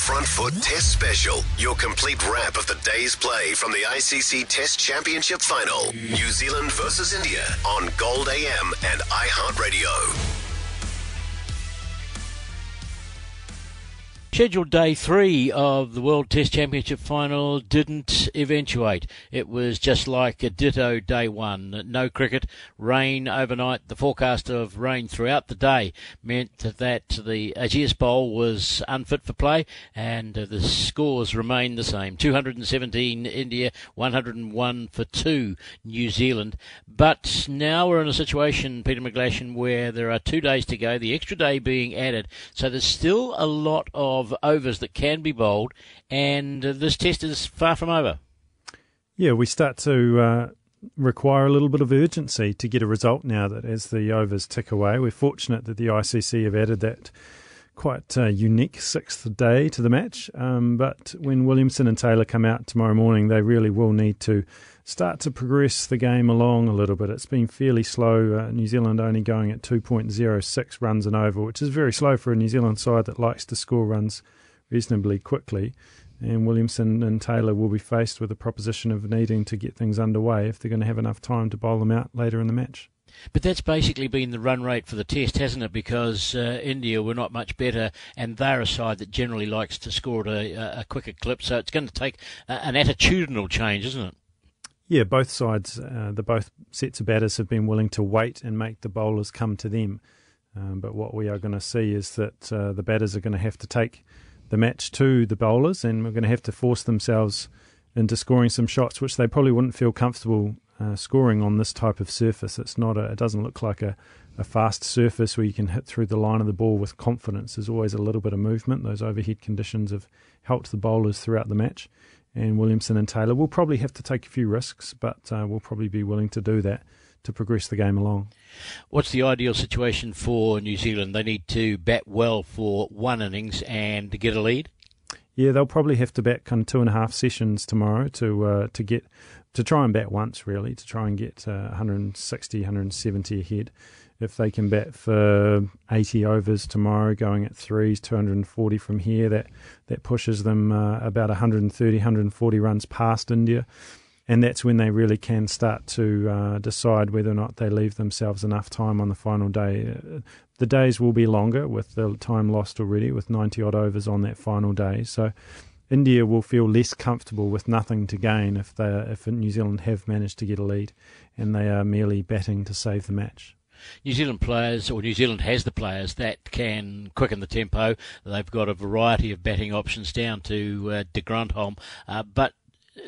Front Foot Test Special, your complete wrap of the day's play from the ICC Test Championship Final. New Zealand versus India on Gold AM and iHeartRadio. Scheduled day three of the World Test Championship final didn't eventuate. It was just like a ditto day one. No cricket, rain overnight. The forecast of rain throughout the day meant that the Ageas Bowl was unfit for play and the scores remained the same. 217 India, 101 for 2 New Zealand. But now we're in a situation, Peter McGlashan, where there are two days to go, the extra day being added. So there's still a lot of of overs that can be bowled, and uh, this test is far from over. Yeah, we start to uh, require a little bit of urgency to get a result now that as the overs tick away. We're fortunate that the ICC have added that quite uh, unique sixth day to the match. Um, but when Williamson and Taylor come out tomorrow morning, they really will need to start to progress the game along a little bit. It's been fairly slow. Uh, New Zealand only going at 2.06 runs and over, which is very slow for a New Zealand side that likes to score runs reasonably quickly. And Williamson and Taylor will be faced with the proposition of needing to get things underway if they're going to have enough time to bowl them out later in the match. But that's basically been the run rate for the test, hasn't it? Because uh, India were not much better, and they're a side that generally likes to score at a, a quicker clip. So it's going to take an attitudinal change, isn't it? Yeah, both sides, uh, the both sets of batters have been willing to wait and make the bowlers come to them. Um, but what we are going to see is that uh, the batters are going to have to take the match to the bowlers, and we're going to have to force themselves into scoring some shots, which they probably wouldn't feel comfortable uh, scoring on this type of surface. It's not a, it doesn't look like a, a fast surface where you can hit through the line of the ball with confidence. There's always a little bit of movement. Those overhead conditions have helped the bowlers throughout the match and Williamson and Taylor will probably have to take a few risks, but uh, will probably be willing to do that to progress the game along. What's the ideal situation for New Zealand? They need to bat well for one innings and to get a lead. Yeah, they'll probably have to bat kind of two and a half sessions tomorrow to uh, to get to try and bat once really to try and get uh, 160, 170 ahead if they can bat for 80 overs tomorrow, going at threes, 240 from here, that that pushes them uh, about 130, 140 runs past India, and that's when they really can start to uh, decide whether or not they leave themselves enough time on the final day. Uh, the days will be longer with the time lost already, with 90 odd overs on that final day, so. India will feel less comfortable with nothing to gain if they if New Zealand have managed to get a lead and they are merely batting to save the match. New Zealand players, or New Zealand has the players that can quicken the tempo. They've got a variety of batting options down to uh, de Grandhomme, uh, but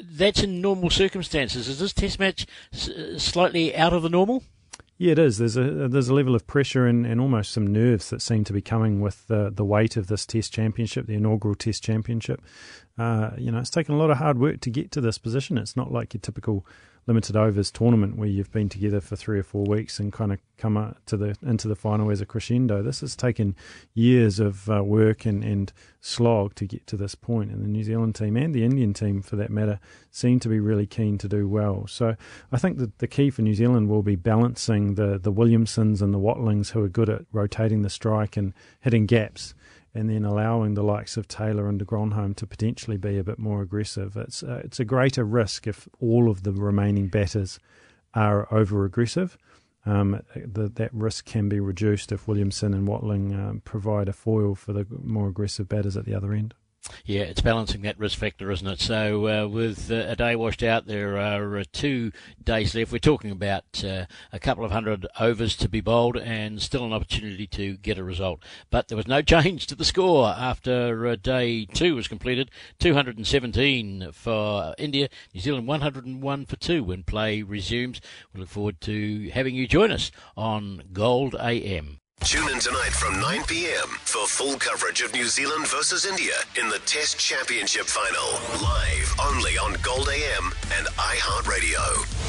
that's in normal circumstances. Is this Test match s- slightly out of the normal? Yeah, it is. There's a there's a level of pressure and, and almost some nerves that seem to be coming with the the weight of this Test Championship, the inaugural Test Championship. Uh, you know, it's taken a lot of hard work to get to this position. It's not like your typical limited overs tournament where you've been together for three or four weeks and kind of come to the into the final as a crescendo. This has taken years of uh, work and, and slog to get to this point. point, and the New Zealand team and the Indian team, for that matter, seem to be really keen to do well. So I think that the key for New Zealand will be balancing the the Williamsons and the Watlings who are good at rotating the strike and hitting gaps and then allowing the likes of Taylor and de Grandhomme to potentially be a bit more aggressive. It's uh, it's a greater risk if all of the remaining batters are over aggressive. Um, that risk can be reduced if Williamson and Watling um, provide a foil for the more aggressive batters at the other end. Yeah, it's balancing that risk factor, isn't it? So, uh, with uh, a day washed out, there are uh, two days left. We're talking about uh, a couple of hundred overs to be bowled and still an opportunity to get a result. But there was no change to the score after uh, day two was completed 217 for India, New Zealand 101 for two when play resumes. We look forward to having you join us on Gold AM. Tune in tonight from 9 p.m. for full coverage of New Zealand versus India in the Test Championship final. Live only on Gold AM and iHeartRadio.